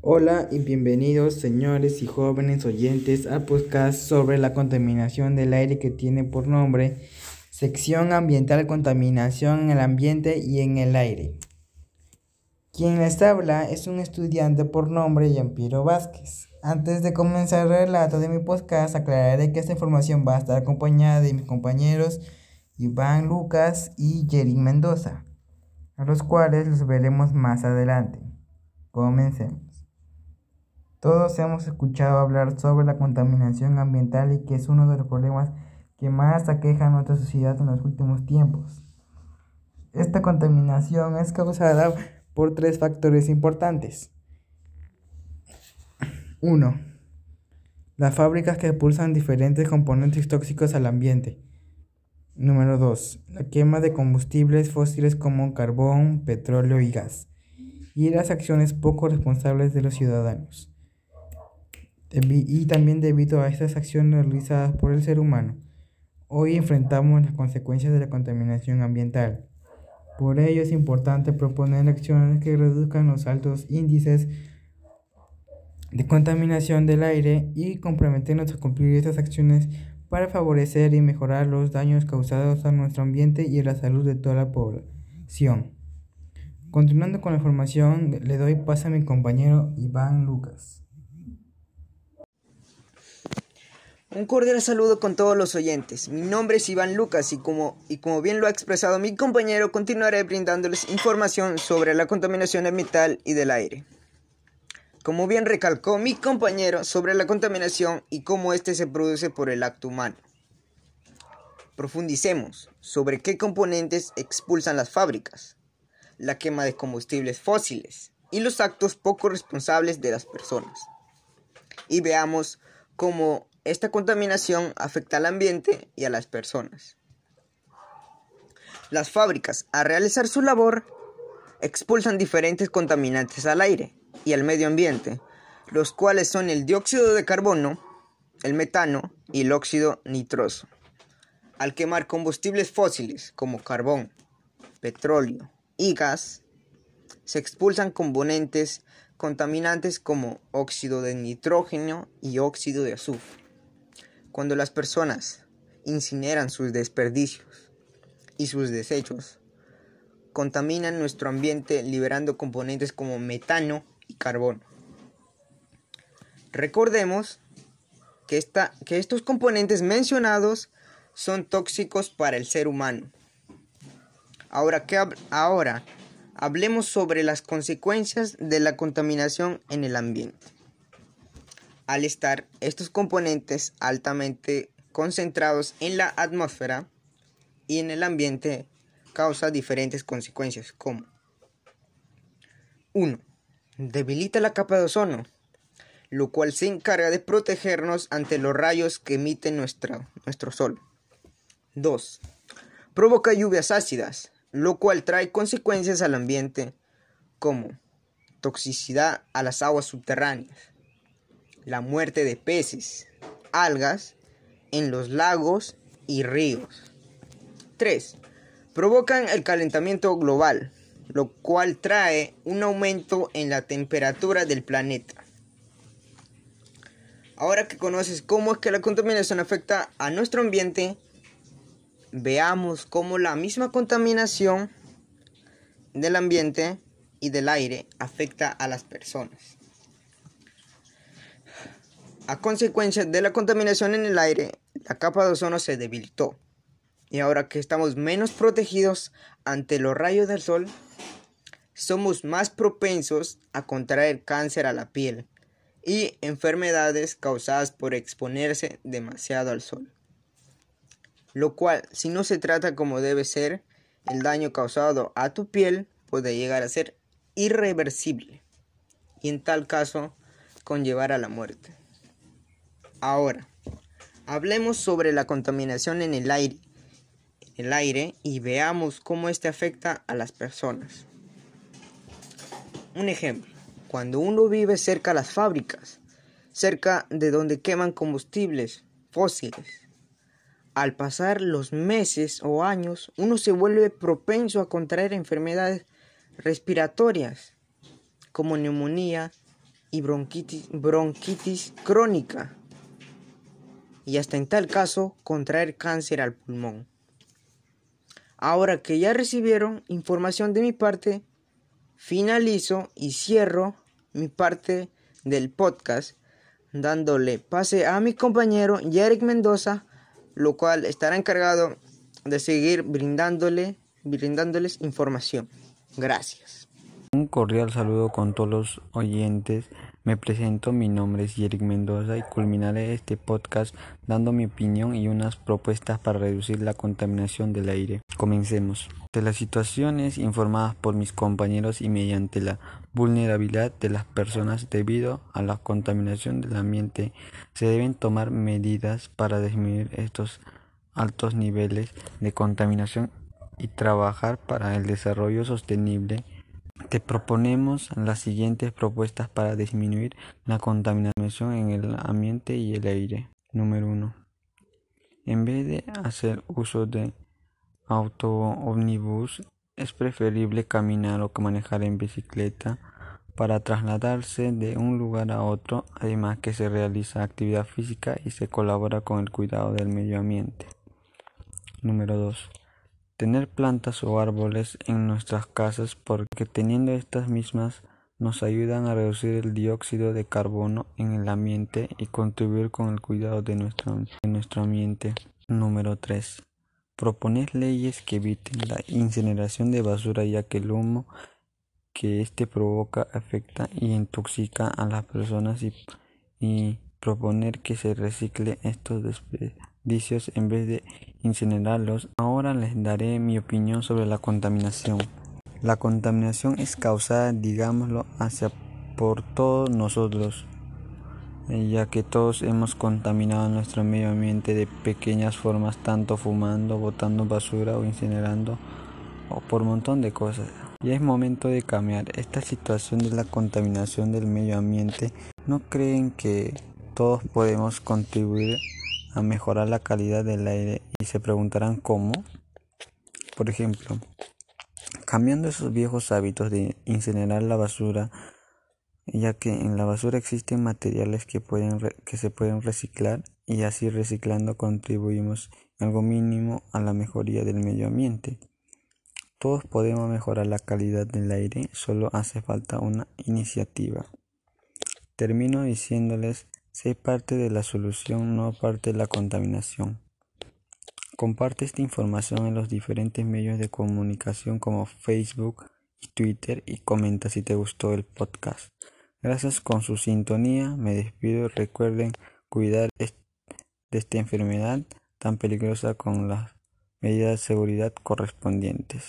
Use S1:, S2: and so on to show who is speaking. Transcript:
S1: Hola y bienvenidos señores y jóvenes oyentes al podcast sobre la contaminación del aire que tiene por nombre Sección Ambiental Contaminación en el Ambiente y en el Aire. Quien les habla es un estudiante por nombre Yampiero Vázquez. Antes de comenzar el relato de mi podcast, aclararé que esta información va a estar acompañada de mis compañeros Iván Lucas y Jerry Mendoza, a los cuales los veremos más adelante. Comencemos. Todos hemos escuchado hablar sobre la contaminación ambiental y que es uno de los problemas que más aqueja a nuestra sociedad en los últimos tiempos. Esta contaminación es causada por tres factores importantes. 1. Las fábricas que expulsan diferentes componentes tóxicos al ambiente. Número 2. La quema de combustibles fósiles como carbón, petróleo y gas. Y las acciones poco responsables de los ciudadanos y también debido a estas acciones realizadas por el ser humano. Hoy enfrentamos las consecuencias de la contaminación ambiental. Por ello es importante proponer acciones que reduzcan los altos índices de contaminación del aire y comprometernos a cumplir estas acciones para favorecer y mejorar los daños causados a nuestro ambiente y a la salud de toda la población. Continuando con la información, le doy paso a mi compañero Iván Lucas.
S2: Un cordial saludo con todos los oyentes. Mi nombre es Iván Lucas y como, y como bien lo ha expresado mi compañero, continuaré brindándoles información sobre la contaminación ambiental y del aire. Como bien recalcó mi compañero sobre la contaminación y cómo éste se produce por el acto humano. Profundicemos sobre qué componentes expulsan las fábricas, la quema de combustibles fósiles y los actos poco responsables de las personas. Y veamos cómo esta contaminación afecta al ambiente y a las personas. Las fábricas, al realizar su labor, expulsan diferentes contaminantes al aire y al medio ambiente, los cuales son el dióxido de carbono, el metano y el óxido nitroso. Al quemar combustibles fósiles como carbón, petróleo y gas, se expulsan componentes contaminantes como óxido de nitrógeno y óxido de azufre. Cuando las personas incineran sus desperdicios y sus desechos, contaminan nuestro ambiente liberando componentes como metano y carbono. Recordemos que, que estos componentes mencionados son tóxicos para el ser humano. Ahora, ahora hablemos sobre las consecuencias de la contaminación en el ambiente al estar estos componentes altamente concentrados en la atmósfera y en el ambiente causa diferentes consecuencias como 1. Debilita la capa de ozono, lo cual se encarga de protegernos ante los rayos que emite nuestro sol. 2. Provoca lluvias ácidas, lo cual trae consecuencias al ambiente como toxicidad a las aguas subterráneas, la muerte de peces, algas en los lagos y ríos. 3. Provocan el calentamiento global, lo cual trae un aumento en la temperatura del planeta. Ahora que conoces cómo es que la contaminación afecta a nuestro ambiente, veamos cómo la misma contaminación del ambiente y del aire afecta a las personas. A consecuencia de la contaminación en el aire, la capa de ozono se debilitó. Y ahora que estamos menos protegidos ante los rayos del sol, somos más propensos a contraer cáncer a la piel y enfermedades causadas por exponerse demasiado al sol. Lo cual, si no se trata como debe ser, el daño causado a tu piel puede llegar a ser irreversible y en tal caso conllevar a la muerte. Ahora, hablemos sobre la contaminación en el aire, el aire y veamos cómo este afecta a las personas. Un ejemplo, cuando uno vive cerca de las fábricas, cerca de donde queman combustibles fósiles, al pasar los meses o años, uno se vuelve propenso a contraer enfermedades respiratorias como neumonía, y bronquitis, bronquitis crónica y hasta en tal caso contraer cáncer al pulmón. Ahora que ya recibieron información de mi parte, finalizo y cierro mi parte del podcast dándole pase a mi compañero Yerek Mendoza, lo cual estará encargado de seguir brindándole, brindándoles información. Gracias.
S3: Un cordial saludo con todos los oyentes me presento, mi nombre es Yerick Mendoza y culminaré este podcast dando mi opinión y unas propuestas para reducir la contaminación del aire. Comencemos. De las situaciones informadas por mis compañeros y mediante la vulnerabilidad de las personas debido a la contaminación del ambiente, se deben tomar medidas para disminuir estos altos niveles de contaminación y trabajar para el desarrollo sostenible te proponemos las siguientes propuestas para disminuir la contaminación en el ambiente y el aire. Número 1. En vez de hacer uso de auto ómnibus, es preferible caminar o manejar en bicicleta para trasladarse de un lugar a otro, además que se realiza actividad física y se colabora con el cuidado del medio ambiente. Número 2. Tener plantas o árboles en nuestras casas porque teniendo estas mismas nos ayudan a reducir el dióxido de carbono en el ambiente y contribuir con el cuidado de nuestro, nuestro ambiente. Número 3. Proponer leyes que eviten la incineración de basura ya que el humo que éste provoca afecta y intoxica a las personas y, y proponer que se recicle estos desperdicios en vez de incinerarlos. Ahora les daré mi opinión sobre la contaminación. La contaminación es causada, digámoslo, hacia por todos nosotros, eh, ya que todos hemos contaminado nuestro medio ambiente de pequeñas formas, tanto fumando, botando basura o incinerando, o por un montón de cosas. Ya es momento de cambiar esta situación de la contaminación del medio ambiente. ¿No creen que todos podemos contribuir a mejorar la calidad del aire y se preguntarán cómo. Por ejemplo, cambiando esos viejos hábitos de incinerar la basura, ya que en la basura existen materiales que, pueden que se pueden reciclar y así reciclando contribuimos algo mínimo a la mejoría del medio ambiente. Todos podemos mejorar la calidad del aire, solo hace falta una iniciativa. Termino diciéndoles Sé parte de la solución, no parte de la contaminación. Comparte esta información en los diferentes medios de comunicación como Facebook y Twitter y comenta si te gustó el podcast. Gracias con su sintonía. Me despido recuerden cuidar de esta enfermedad tan peligrosa con las medidas de seguridad correspondientes.